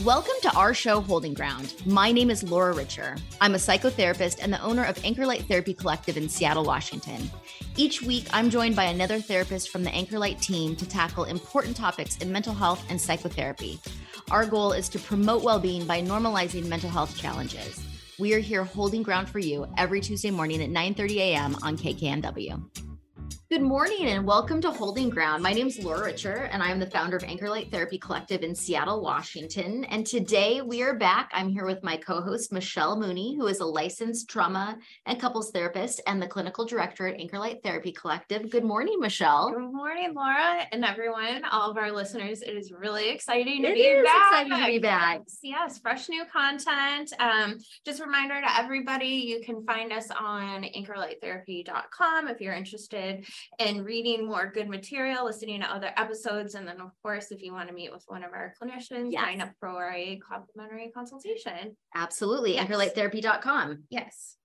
Welcome to our show, Holding Ground. My name is Laura Richer. I'm a psychotherapist and the owner of Anchor Light Therapy Collective in Seattle, Washington. Each week, I'm joined by another therapist from the Anchor Light team to tackle important topics in mental health and psychotherapy. Our goal is to promote well being by normalizing mental health challenges. We are here holding ground for you every Tuesday morning at 9 30 a.m. on KKNW. Good morning and welcome to Holding Ground. My name is Laura Richer and I'm the founder of Anchor Light Therapy Collective in Seattle, Washington. And today we are back. I'm here with my co host, Michelle Mooney, who is a licensed trauma and couples therapist and the clinical director at Anchor Light Therapy Collective. Good morning, Michelle. Good morning, Laura, and everyone, all of our listeners. It is really exciting to It be is back. exciting to be back. Yes, yes, fresh new content. Um, just a reminder to everybody, you can find us on anchorlighttherapy.com if you're interested in reading more good material, listening to other episodes, and then of course, if you want to meet with one of our clinicians, Yes. sign up for a complimentary consultation. Absolutely. Yes. AnchorLightTherapy.com. Yes.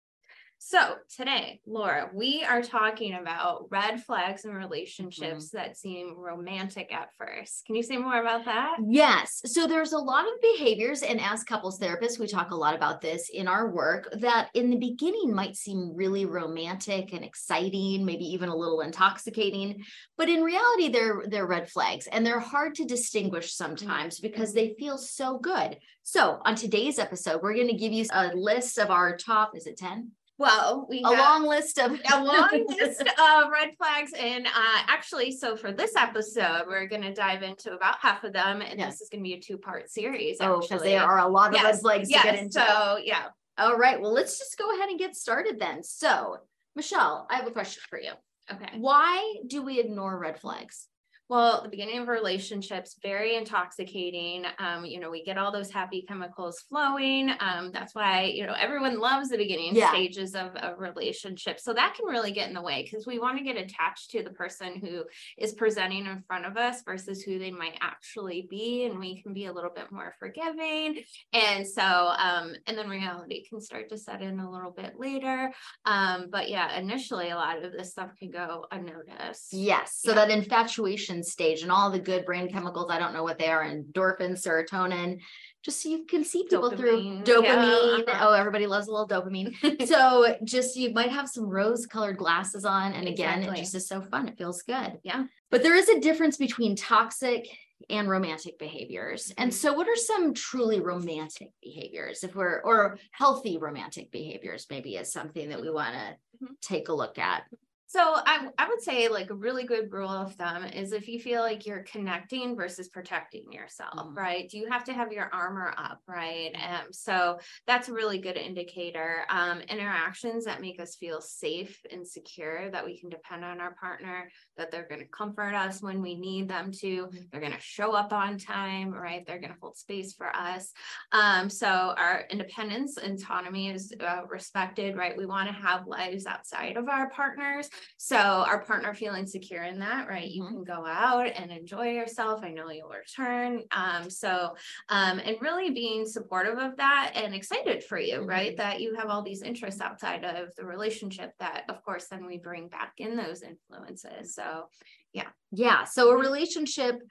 So today, Laura, we are talking about red flags in relationships Mm-hmm. that seem romantic at first. Can you say more about that? Yes. So there's a lot of behaviors, and as couples therapists, we talk a lot about this in our work that in the beginning might seem really romantic and exciting, maybe even a little intoxicating. But in reality, they're they're red flags and they're hard to distinguish sometimes because they feel so good. So on today's episode, we're going to give you a list of our top, is it 10? Well, we A have long list of a long list of red flags. And uh, actually, so for this episode, we're going to dive into about half of them. And Yeah. this is going to be a two part series. Oh, because there are a lot of red flags yes, to get into. So, yeah. All right. Well, let's just go ahead and get started then. So, Michelle, I have a question for you. Okay. Why do we ignore red flags? Well, the beginning of relationships, very intoxicating. Um, you know, we get all those happy chemicals flowing. Um, that's why, you know, everyone loves the beginning Yeah. stages of a relationship. So that can really get in the way because we want to get attached to the person who is presenting in front of us versus who they might actually be. And we can be a little bit more forgiving. And so, um, and then reality can start to set in a little bit later. Um, but yeah, initially a lot of this stuff can go unnoticed. Yes. So Yeah. that infatuation stage and all the good brain chemicals, I don't know what they are, endorphins, serotonin, just so you can see people through Dopamine, dopamine. yeah. Oh, everybody loves a little dopamine. so just you might have some rose colored glasses on. And again, Exactly. it just is so fun. It feels good. Yeah. But there is a difference between toxic and romantic behaviors. And Mhm. so what are some truly romantic behaviors if we're or healthy romantic behaviors maybe is something that we want to Mhm. take a look at. So I, I would say like a really good rule of thumb is if you feel like you're connecting versus protecting yourself, Mhm. right? Do you have to have your armor up, right? Um, so that's a really good indicator. Um, interactions that make us feel safe and secure, that we can depend on our partner, that they're going to comfort us when we need them to, Mhm. they're going to show up on time, right? They're going to hold space for us. Um, so our independence and autonomy is uh, respected, right? We want to have lives outside of our partners. So our partner feeling secure in that, right? You Mhm. can go out and enjoy yourself. I know you'll return. Um, so um, and really being supportive of that and excited for you, right? That you have all these interests outside of the relationship that of course then we bring back in those influences. So So, yeah. Yeah. So a relationship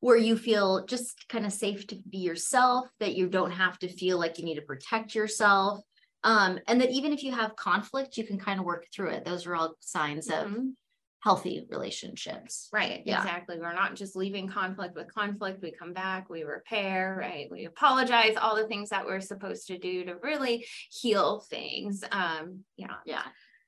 where you feel just kind of safe to be yourself, that you don't have to feel like you need to protect yourself. Um, and that even if you have conflict, you can kind of work through it. Those are all signs of mhm. healthy relationships. Right, Yeah. exactly. We're not just leaving conflict with conflict. We come back, we repair, right? We apologize, all the things that we're supposed to do to really heal things. Um, yeah. Yeah.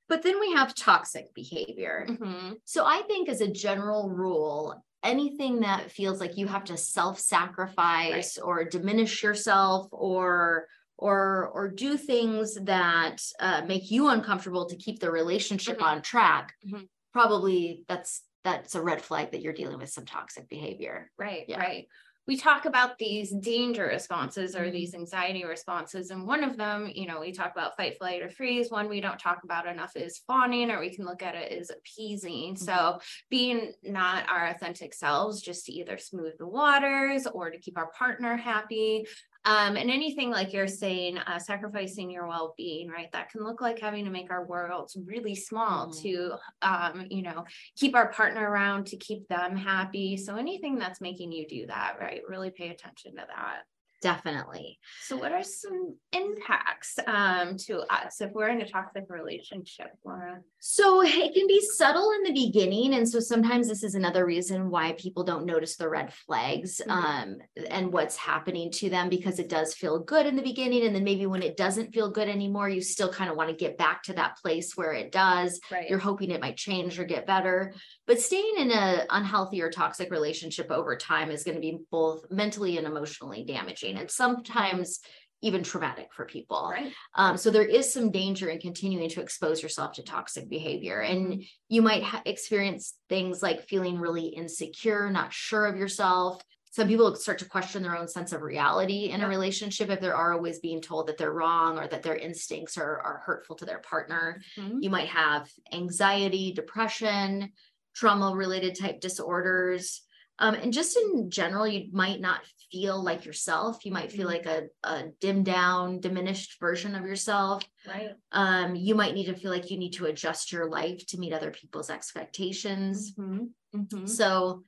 But then we have toxic behavior. Mhm. So I think as a general rule, anything that feels like you have to self-sacrifice or diminish yourself or or or do things that uh, make you uncomfortable to keep the relationship Mhm. on track, Mhm. probably that's that's a red flag that you're dealing with some toxic behavior. Right, Yeah. right. We talk about these danger responses or Mhm. these anxiety responses. And one of them, you know, we talk about fight, flight, or freeze. One we don't talk about enough is fawning, or we can look at it as appeasing. So being not our authentic selves, just to either smooth the waters or to keep our partner happy. Um, and anything like you're saying, uh, sacrificing your well-being, right? That can look like having to make our worlds really small Mhm. to, um, you know, keep our partner around, to keep them happy. So anything that's making you do that, right? Really pay attention to that. Definitely. So, what are some impacts um, to us if we're in a toxic relationship, Laura? So, it can be subtle in the beginning. And so, sometimes this is another reason why people don't notice the red flags mm-hmm. um, and what's happening to them because it does feel good in the beginning. And then maybe when it doesn't feel good anymore, you still kind of want to get back to that place where it does. Right. You're hoping it might change or get better. But staying in an unhealthy or toxic relationship over time is going to be both mentally and emotionally damaging and sometimes even traumatic for people. Right. Um, so there is some danger in continuing to expose yourself to toxic behavior. And mm-hmm. you might ha- experience things like feeling really insecure, not sure of yourself. Some people start to question their own sense of reality in a relationship if they're always being told that they're wrong or that their instincts are, are hurtful to their partner. Mm-hmm. You might have anxiety, depression, trauma related type disorders. Um, and just in general, you might not feel like yourself. You might feel mm-hmm. like a, a dimmed down, diminished version of yourself. Right. Um, you might need to feel like you need to adjust your life to meet other people's expectations. Mm-hmm. Mm-hmm. So,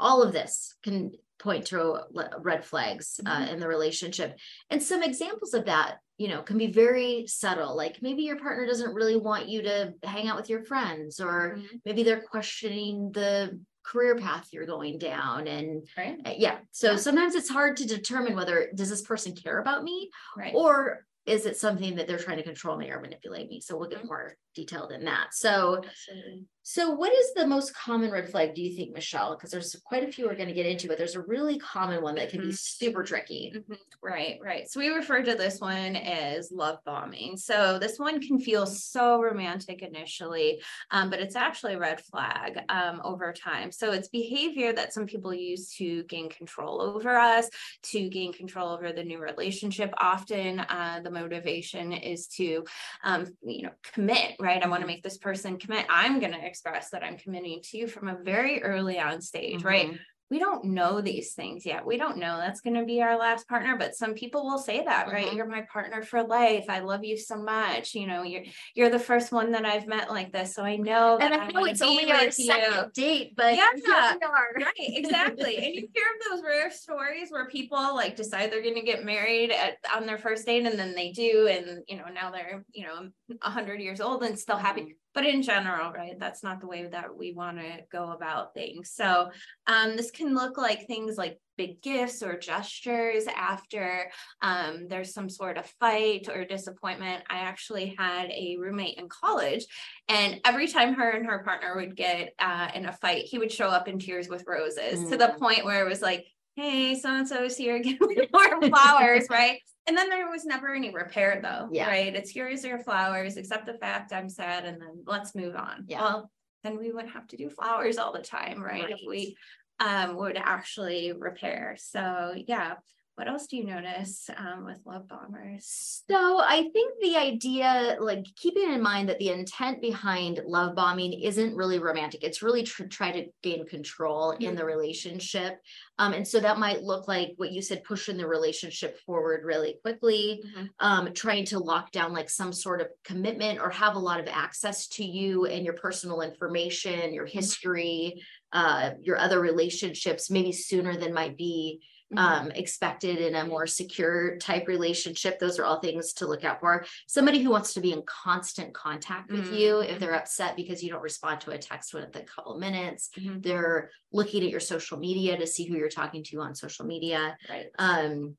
all of this can point to red flags uh, mm-hmm. in the relationship. And some examples of that, you know, can be very subtle. Like maybe your partner doesn't really want you to hang out with your friends, or mm-hmm. maybe they're questioning the career path you're going down and right. Uh, yeah so yeah. sometimes it's hard to determine whether does this person care about me right. or is it something that they're trying to control me or manipulate me so we'll get mm-hmm. more detailed in that so Absolutely. So, what is the most common red flag, do you think, Michelle? Because there's quite a few we're going to get into, but there's a really common one that can mm-hmm. be super tricky. Mm-hmm. Right, right. So, we refer to this one as love bombing. So, this one can feel so romantic initially, um, but it's actually a red flag um, over time. So, it's behavior that some people use to gain control over us, to gain control over the new relationship. Often, uh, the motivation is to, um, you know, commit, right? I want to mm-hmm. make this person commit. I'm going to express that I'm committing to you from a very early on stage, mm-hmm. right? We don't know these things yet. We don't know that's going to be our last partner, but some people will say that, right? Mm-hmm. You're my partner for life. I love you so much. You know, you're you're the first one that I've met like this, so I know. And I know it's only our second date, but yeah, right, exactly. and you hear of those rare stories where people like decide they're going to get married at, on their first date, and then they do, and you know now they're you know a hundred years old and still happy. But in general, right, that's not the way that we want to go about things. So um, this can look like things like big gifts or gestures after um, there's some sort of fight or disappointment. I actually had a roommate in college, and every time her and her partner would get uh, in a fight, he would show up in tears with roses mm. to the mm. point where it was like, hey, so and so is here, give me more flowers, right? And then there was never any repair though, yeah. right? It's here's your flowers, accept the fact I'm sad, and then let's move on. Yeah. Well, then we wouldn't have to do flowers all the time, right? right. If we um, would actually repair. So yeah, what else do you notice um, with love bombers? So I think the idea, like keeping in mind that the intent behind love bombing isn't really romantic. It's really to try to gain control mm-hmm. in the relationship. Um, and so that might look like what you said, pushing the relationship forward really quickly, mm-hmm. um, trying to lock down like some sort of commitment or have a lot of access to you and your personal information, your mm-hmm. history, uh, your other relationships, maybe sooner than might be mm-hmm. Um, expected in a more secure type relationship. Those are all things to look out for. Somebody who wants to be in constant contact with mm-hmm. you if they're upset because you don't respond to a text within a couple of minutes. Mm-hmm. They're looking at your social media to see who you're talking to on social media. Right. Um,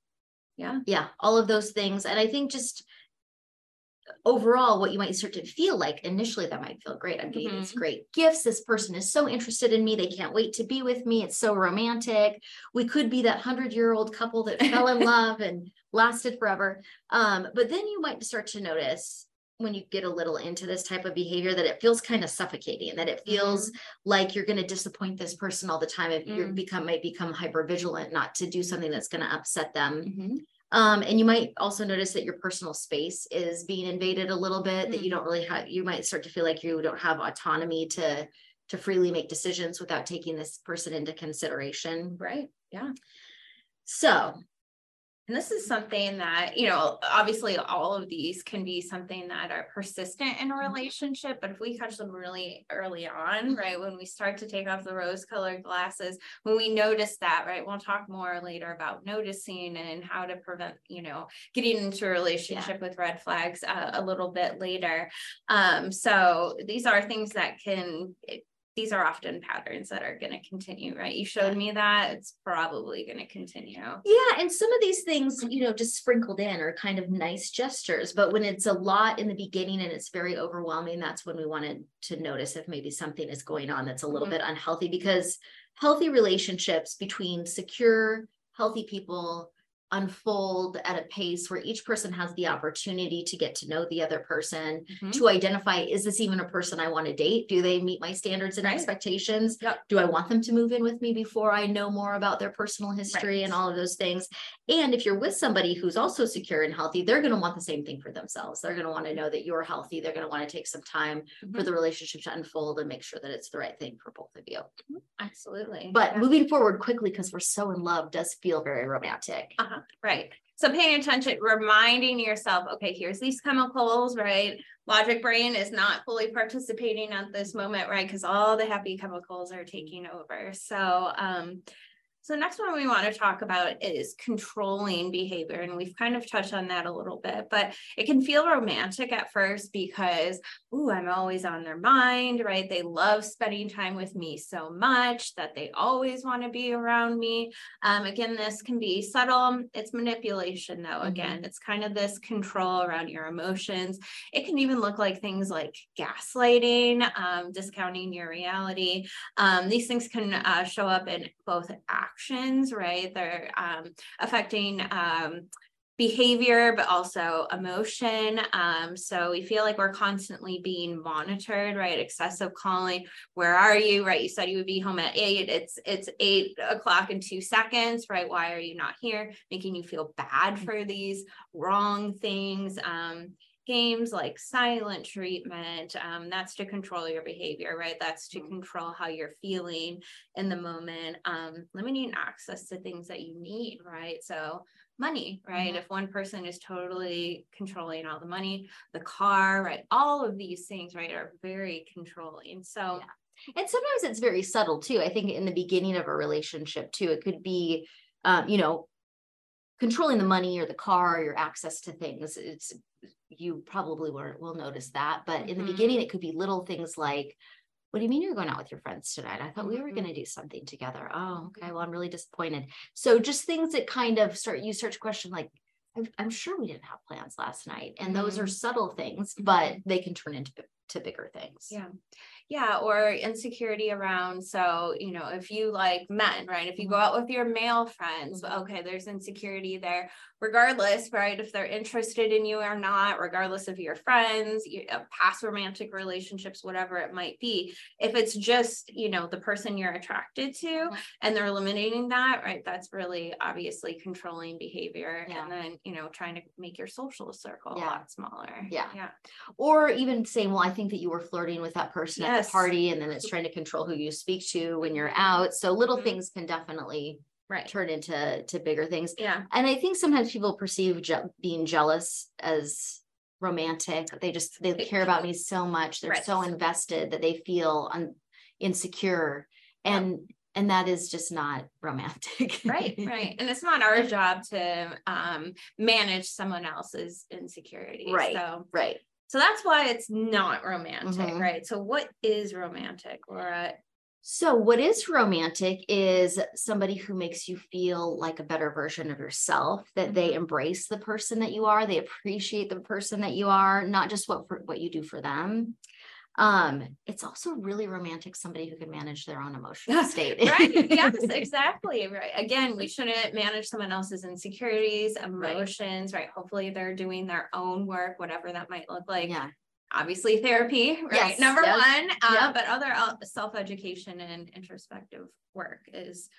yeah. Yeah. All of those things. And I think just overall what you might start to feel like initially that might feel great i'm getting mm-hmm. these great gifts this person is so interested in me they can't wait to be with me it's so romantic we could be that 100 year old couple that fell in love and lasted forever um, but then you might start to notice when you get a little into this type of behavior that it feels kind of suffocating and that it feels mm-hmm. like you're going to disappoint this person all the time if mm. you become might become hyper vigilant not to do something that's going to upset them mm-hmm. Um, and you might also notice that your personal space is being invaded a little bit, mm-hmm. that you mm-hmm. don't really have, you might start to feel like you don't have autonomy to to freely make decisions without taking this person into consideration. Right. Yeah. So And this is something that, you know, obviously all of these can be something that are persistent in a Mm-hmm. relationship, but if we catch them really early on, right, when we start to take off the rose colored glasses, when we notice that, right, we'll talk more later about noticing and how to prevent, you know, getting into a relationship with red flags uh, a little bit later. Um, so these are things that can, these are often patterns that are going to continue, right? You showed me that it's probably going to continue. Yeah, and some of these things, you know, just sprinkled in are kind of nice gestures, but when it's a lot in the beginning and it's very overwhelming, that's when we wanted to notice if maybe something is going on that's a little Mhm. bit unhealthy because healthy relationships between secure, healthy people unfold at a pace where each person has the opportunity to get to know the other person, Mhm. to identify is this even a person I want to date? Do they meet my standards and Right. expectations? Yep. Do I want them to move in with me before I know more about their personal history and all of those things? And if you're with somebody who's also secure and healthy, they're going to want the same thing for themselves. They're going to want to know that you're healthy. They're going to want to take some time for Mhm. the relationship to unfold and make sure that it's the right thing for both of you. Absolutely. But Yeah. moving forward quickly because we're so in love does feel very romantic. Uh-huh, right. So paying attention, reminding yourself, okay, here's these chemicals, right? Logic brain is not fully participating at this moment, right? Because all the happy chemicals are taking over. So um, so next one we want to talk about is controlling behavior. And we've kind of touched on that a little bit, but it can feel romantic at first because, ooh, I'm always on their mind, right? They love spending time with me so much that they always want to be around me. Um, again, this can be subtle. It's manipulation, though. Mhm. Again, it's kind of this control around your emotions. It can even look like things like gaslighting, um, discounting your reality. Um, these things can uh, show up in both actions, right? They're um, affecting um, behavior, but also emotion. Um, so we feel like we're constantly being monitored, right? Excessive calling. Where are you? Right? You said you would be home at eight. It's it's eight o'clock in two seconds, right? Why are you not here? Making you feel bad for these wrong things. Um, games like silent treatment um, that's to control your behavior right that's to control how you're feeling in the moment um, limiting access to things that you need right so money right Mhm. if one person is totally controlling all the money the car right all of these things right are very controlling so Yeah. And sometimes it's very subtle too. I think in the beginning of a relationship too, it could be, um, you know, controlling the money or the car or your access to things. It's you probably will, will notice that, but in the Mhm. beginning, it could be little things like, "What do you mean you're going out with your friends tonight? I thought we were Mhm. going to do something together." Oh, okay. Well, I'm really disappointed. So just things that kind of start you start to question like. I'm, I'm sure we didn't have plans last night, and those are subtle things, but they can turn into to bigger things. Yeah. Yeah, or insecurity around. So, you know, if you like men, right? If you go out with your male friends, okay, there's insecurity there, regardless, right? If they're interested in you or not, regardless of your friends, your uh, past romantic relationships, whatever it might be. If it's just, you know, the person you're attracted to Mhm. and they're eliminating that, right? That's really obviously controlling behavior. Yeah. And then, you know, trying to make your social circle Yeah. a lot smaller. Yeah. Yeah. or even saying, well, I think that you were flirting with that person at party, and then it's trying to control who you speak to when you're out. So little Mhm. things can definitely Right. turn into to bigger things. Yeah. And I think sometimes people perceive je- being jealous as romantic. They just they care about me so much. They're so invested that they feel un- insecure, and and that is just not romantic. right right and it's not our job to um manage someone else's insecurity. Right. so right. So that's why it's not romantic Mhm. right so what is romantic laura So, what is romantic is somebody who makes you feel like a better version of yourself, that they embrace the person that you are, they appreciate the person that you are, not just what for, what you do for them. Um, it's also really romantic somebody who can manage their own emotional state. right yes exactly right again we shouldn't manage someone else's insecurities emotions right, hopefully they're doing their own work whatever that might look like yeah. obviously therapy right Yes, number yes, one uh, yep. but other uh, self-education and introspective work is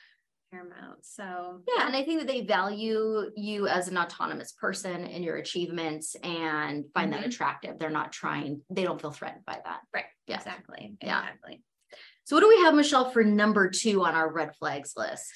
paramount so Yeah, and I think that they value you as an autonomous person and your achievements and find that Mhm. attractive. They're not trying, they don't feel threatened by that. right Yeah. exactly Yeah. exactly So, what do we have, Michelle, for number two on our red flags list?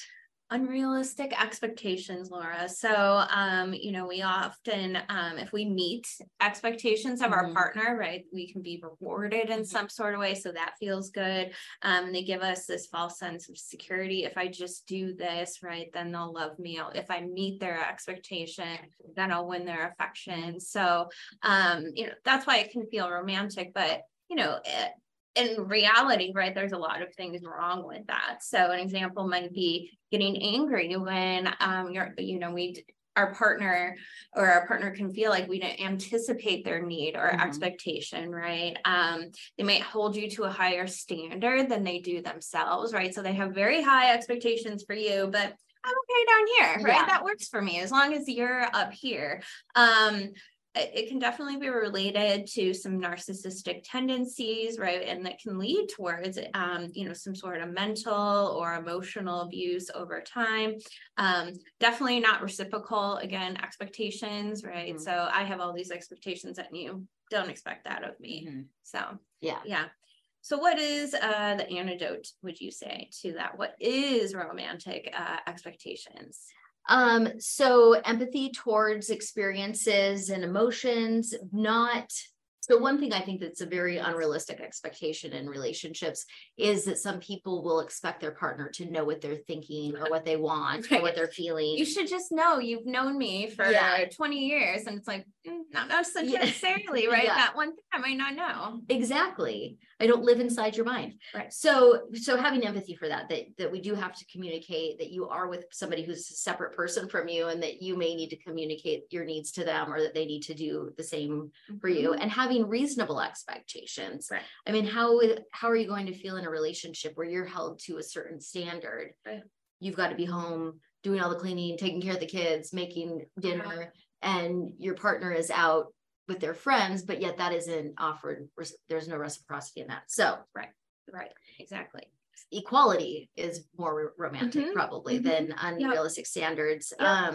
Unrealistic expectations laura. So um you know we often um if we meet expectations of mm-hmm. our partner right we can be rewarded in mm-hmm. some sort of way so that feels good. Um they give us this false sense of security. If i just do this right then they'll love me. If i meet their expectation then i'll win their affection. So um you know that's why it can feel romantic but you know it, in reality, right, there's a lot of things wrong with that. So an example might be getting angry when um you're, you know, we our partner or our partner can feel like we didn't anticipate their need or mm-hmm. expectation, right? Um, they might hold you to a higher standard than they do themselves, right? So they have very high expectations for you, but I'm okay down here, right? Yeah. That works for me as long as you're up here. Um, it can definitely be related to some narcissistic tendencies, right? And that can lead towards, um, you know, some sort of mental or emotional abuse over time. Um, definitely not reciprocal, again, expectations, right? Mm-hmm. So I have all these expectations and you don't expect that of me. Mm-hmm. So, yeah. Yeah. So, what is uh, the antidote, would you say, to that? What is romantic uh, expectations? Um, so empathy towards experiences and emotions, not so one thing I think that's a very unrealistic expectation in relationships is that some people will expect their partner to know what they're thinking or what they want right. or what they're feeling. You should just know you've known me for yeah. 20 years and it's like mm, not necessarily yeah. right. Yeah. That one thing I might not know. Exactly. I don't live inside your mind. Right. So so having empathy for that, that that we do have to communicate that you are with somebody who's a separate person from you and that you may need to communicate your needs to them or that they need to do the same mm-hmm. for you. Mm-hmm. And having reasonable expectations. Right. I mean, how how are you going to feel in a relationship where you're held to a certain standard? Right. You've got to be home doing all the cleaning, taking care of the kids, making dinner, uh-huh. and your partner is out with their friends, but yet that isn't offered. There's no reciprocity in that. So, right, right, exactly. Equality is more romantic, mm-hmm. probably, mm-hmm. than unrealistic yep. standards. Yep. Um,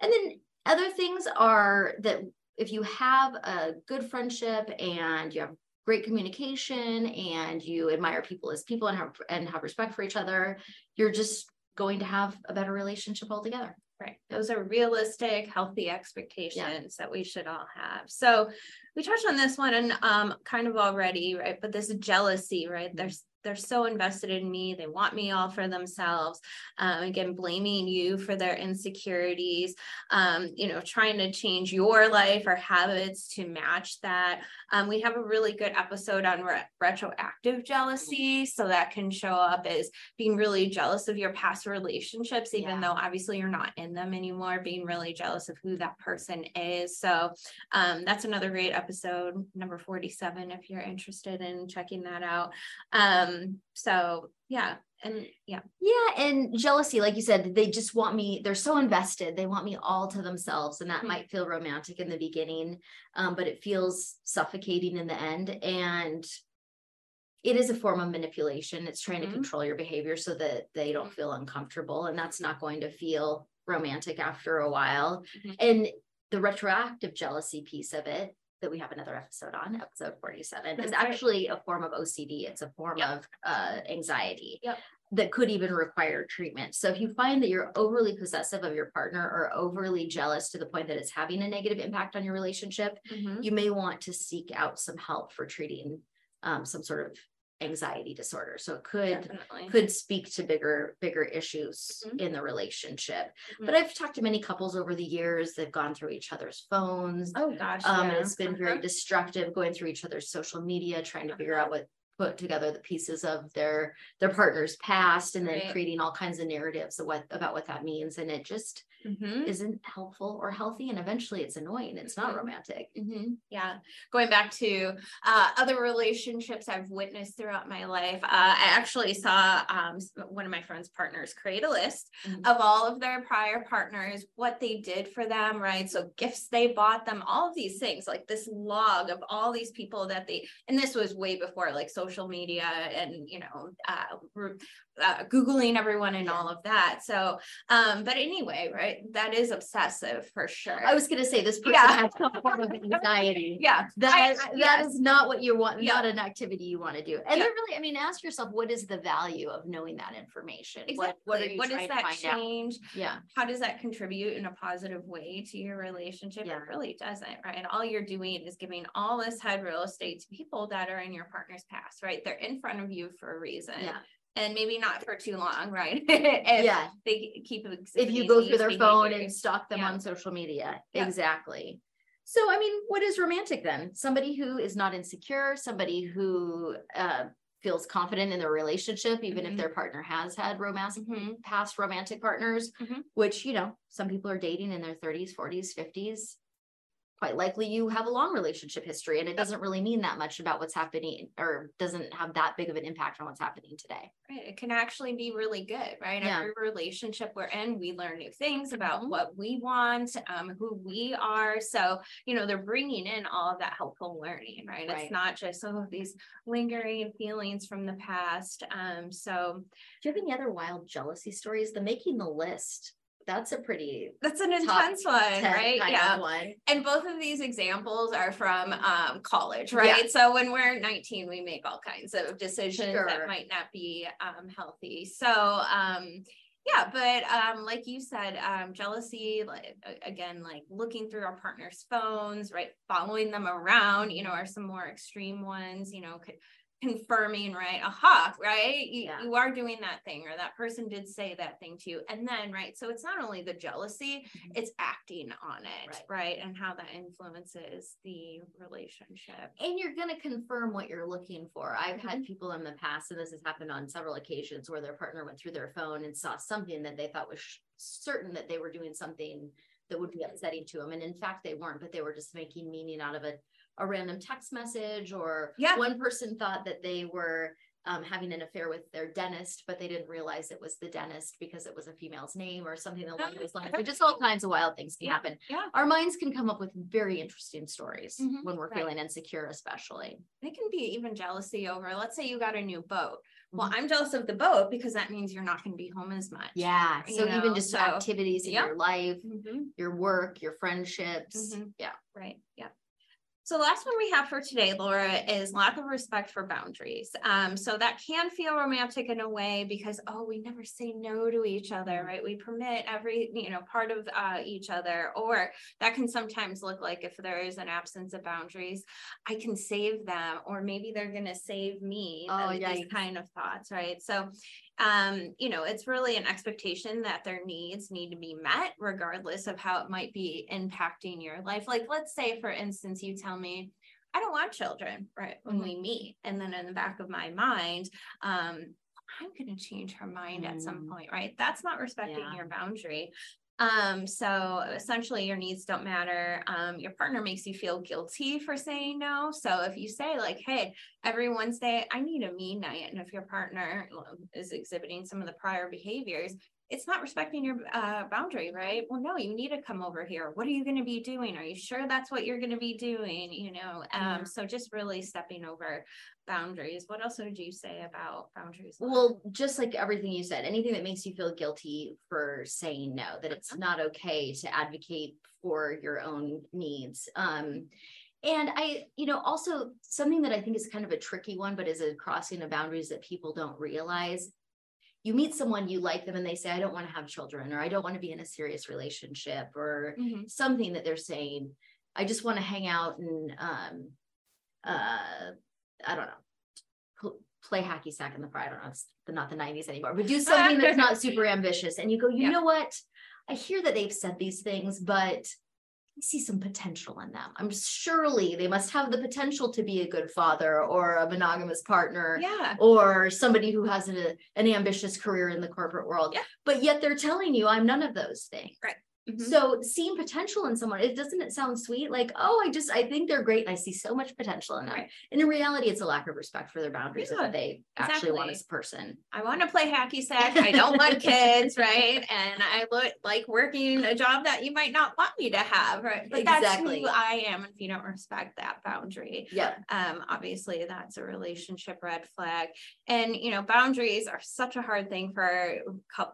and then other things are that if you have a good friendship and you have great communication and you admire people as people and have and have respect for each other, you're just going to have a better relationship altogether. Right. Those are realistic, healthy expectations yeah. that we should all have. So we touched on this one and um kind of already, right? But this jealousy, right? There's they're so invested in me they want me all for themselves um, again blaming you for their insecurities um, you know trying to change your life or habits to match that. Um, we have a really good episode on re- retroactive jealousy so that can show up as being really jealous of your past relationships even yeah. though obviously you're not in them anymore being really jealous of who that person is. So um, that's another great episode number 47 if you're interested in checking that out um, so yeah and yeah yeah and jealousy like you said they just want me they're so invested they want me all to themselves and that mm-hmm. might feel romantic in the beginning um, but it feels suffocating in the end and it is a form of manipulation it's trying mm-hmm. to control your behavior so that they don't feel uncomfortable and that's not going to feel romantic after a while mm-hmm. and the retroactive jealousy piece of it that we have another episode on, episode 47, That's is actually a form of OCD. It's a form yep. of uh, anxiety. Yep. That could even require treatment. So, if you find that you're overly possessive of your partner or overly jealous to the point that it's having a negative impact on your relationship, mm-hmm. you may want to seek out some help for treating um, some sort of anxiety disorder so it could Definitely. could speak to bigger bigger issues mm-hmm. in the relationship mm-hmm. but i've talked to many couples over the years that've gone through each other's phones oh gosh um yeah. and it's been uh-huh. very destructive going through each other's social media trying to uh-huh. figure out what put together the pieces of their their partner's past and then right. creating all kinds of narratives of what about what that means and it just mm-hmm. isn't helpful or healthy and eventually it's annoying it's not mm-hmm. romantic mm-hmm. yeah going back to uh, other relationships i've witnessed throughout my life uh, i actually saw um, one of my friends partners create a list mm-hmm. of all of their prior partners what they did for them right so gifts they bought them all of these things like this log of all these people that they and this was way before like social media and you know uh, uh, googling everyone and all of that so um but anyway right that is obsessive for sure I was gonna say this person Yeah. has some form of anxiety. yeah That I- that is yes. not what you want, Yeah. not an activity you want to do. And Yeah. really, I mean, ask yourself, what is the value of knowing that information? exactly What, what are you what does that find out? change Yeah, how does that contribute in a positive way to your relationship? Yeah. It really doesn't, right? And all you're doing is giving all this head real estate to people that are in your partner's past, right? They're in front of you for a reason. yeah, And maybe not for too long, right? If yeah. They keep If you go through their phone and stalk them Yeah. on social media, Yeah. exactly. So, I mean, what is romantic then? Somebody who is not insecure, somebody who uh, feels confident in their relationship, even Mhm. if their partner has had romance Mhm. past romantic partners, Mhm. which, you know, some people are dating in their 30s, 40s, 50s. Quite likely you have a long relationship history and it doesn't really mean that much about what's happening or doesn't have that big of an impact on what's happening today. Right. It can actually be really good, right? Yeah. Every relationship we're in, we learn new things about Mhm. what we want, um, who we are. So, you know, they're bringing in all of that helpful learning, right? Right. It's not just some of these lingering feelings from the past. Um, so Do you have any other wild jealousy stories? The making the list. That's a pretty that's an intense one, right? Yeah. one. and both of these examples are from um, college, right? So when we're 19, we make all kinds of decisions Sure. that might not be um, healthy. So um, yeah, but um, like you said, um, jealousy, like again, like looking through our partner's phones, right? Following them around, you know, are some more extreme ones, you know, c- confirming, right? Aha, right? You, Yeah. you are doing that thing, or that person did say that thing to you. And then, right? So it's not only the jealousy, Mhm. it's acting on it, Right. right? And how that influences the relationship. And you're going to confirm what you're looking for. I've had Mm-hmm. people in the past, and this has happened on several occasions, where their partner went through their phone and saw something that they thought was sh- certain that they were doing something that would be upsetting to them. And in fact, they weren't, but they were just making meaning out of a, a random text message. Or Yeah. one person thought that they were um, having an affair with their dentist, but they didn't realize it was the dentist because it was a female's name or something along those lines. But just all kinds of wild things can Yeah. happen. Yeah. Our minds can come up with very interesting stories Mhm. when we're Right. feeling insecure, especially. It can be even jealousy over, let's say you got a new boat. Well, Mhm. I'm jealous of the boat because that means you're not going to be home as much. Yeah. you So even just so- activities in Yep. your life, Mhm. your work, your friendships. Mhm. Yeah. Right. Yeah. So the last one we have for today, Laura, is lack of respect for boundaries. Um, so that can feel romantic in a way because oh, we never say no to each other, Mhm. right? We permit every you know part of uh, each other, or that can sometimes look like if there is an absence of boundaries, I can save them, or maybe they're going to save me. Oh, and these kind of thoughts, right? So um, you know, it's really an expectation that their needs need to be met, regardless of how it might be impacting your life. Like, let's say, for instance, you tell me, I don't want children, right? When Mhm. we meet. And then in the back of my mind, um, I'm going to change her mind at some Mm. point, right? That's not respecting Yeah. your boundary. Um, so essentially your needs don't matter. Um, your partner makes you feel guilty for saying no. So if you say like, hey, every Wednesday I need a me night, and if your partner um, is exhibiting some of the prior behaviors, it's not respecting your uh, boundary, right? Well, no, you need to come over here. What are you going to be doing? Are you sure that's what you're going to be doing? You know, um, so just really stepping over boundaries. What else would you say about boundaries? Well, just like everything you said, anything that makes you feel guilty for saying no, that it's Uh-huh. not okay to advocate for your own needs. Um, and I, you know, also something that I think is kind of a tricky one, but is a crossing of boundaries that people don't realize. You meet someone, you like them, and they say, I don't want to have children, or I don't want to be in a serious relationship, or Mhm. something that they're saying i just want to hang out and um uh i don't know pl- play hacky sack in the fire i don't know it's the, not the 90s anymore but do something that's not super ambitious and you go you Yeah. know what i hear that they've said these things but I see some potential in them. I'm surely they must have the potential to be a good father or a monogamous partner Yeah. or somebody who has a, an ambitious career in the corporate world. Yeah. But yet they're telling you I'm none of those things. Right. Mm-hmm. So seeing potential in someone, it doesn't it sound sweet? Like, oh, I just I think they're great and I see so much potential in them. Right. And in reality, it's a lack of respect for their boundaries yeah, that they exactly. actually want as a person. I want to play hacky sack. I don't want kids, right? And I look like working a job that you might not want me to have, right? But exactly. that's who I am. If you don't respect that boundary, yeah. Um, obviously that's a relationship red flag. And you know, boundaries are such a hard thing for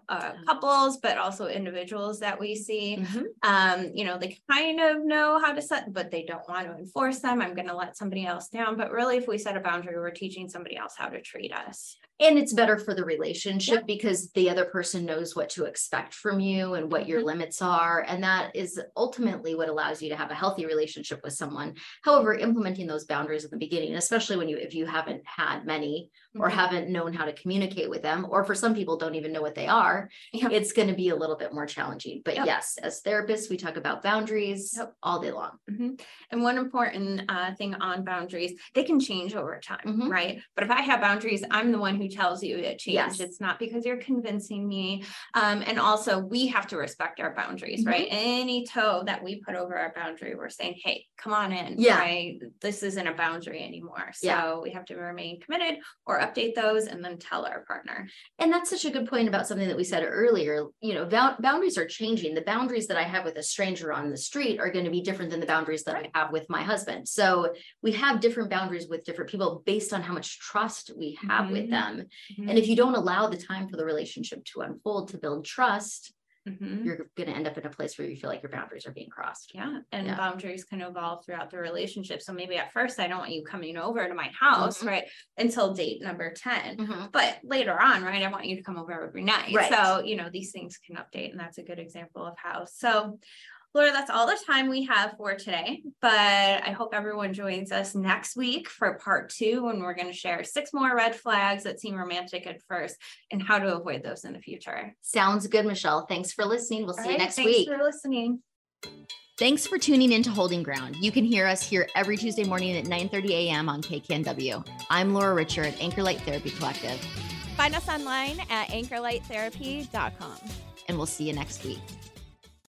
uh, couples, but also individuals that we see. Mm-hmm. Um, you know, they kind of know how to set, but they don't want to enforce them. I'm going to let somebody else down. But really, if we set a boundary, we're teaching somebody else how to treat us and it's better for the relationship yep. because the other person knows what to expect from you and what your mm-hmm. limits are and that is ultimately what allows you to have a healthy relationship with someone however implementing those boundaries at the beginning especially when you if you haven't had many or mm-hmm. haven't known how to communicate with them or for some people don't even know what they are yep. it's going to be a little bit more challenging but yep. yes as therapists we talk about boundaries all day long mm-hmm. and one important uh, thing on boundaries they can change over time mm-hmm. right but if i have boundaries i'm the one who tells you it changed. Yes. It's not because you're convincing me. Um, and also, we have to respect our boundaries, mm-hmm. right? Any toe that we put over our boundary, we're saying, hey, come on in. Yeah. Right? This isn't a boundary anymore. So yeah. we have to remain committed or update those and then tell our partner. And that's such a good point about something that we said earlier. You know, boundaries are changing. The boundaries that I have with a stranger on the street are going to be different than the boundaries that. I have with my husband. So we have different boundaries with different people based on how much trust we have mm-hmm. with them. Mm-hmm. And if you don't allow the time for the relationship to unfold to build trust, mm-hmm. you're going to end up in a place where you feel like your boundaries are being crossed. Yeah. And yeah. boundaries can evolve throughout the relationship. So maybe at first, I don't want you coming over to my house, mm-hmm. right? Until date number 10. Mm-hmm. But later on, right? I want you to come over every night. Right. So, you know, these things can update. And that's a good example of how. So, Laura, that's all the time we have for today, but I hope everyone joins us next week for part two when we're going to share six more red flags that seem romantic at first and how to avoid those in the future. Sounds good, Michelle. Thanks for listening. We'll all see right, you next thanks week. Thanks for listening. Thanks for tuning in to Holding Ground. You can hear us here every Tuesday morning at 9:30 a.m. on KKNW. I'm Laura Richer at Anchorlight Therapy Collective. Find us online at anchorlighttherapy.com. And we'll see you next week.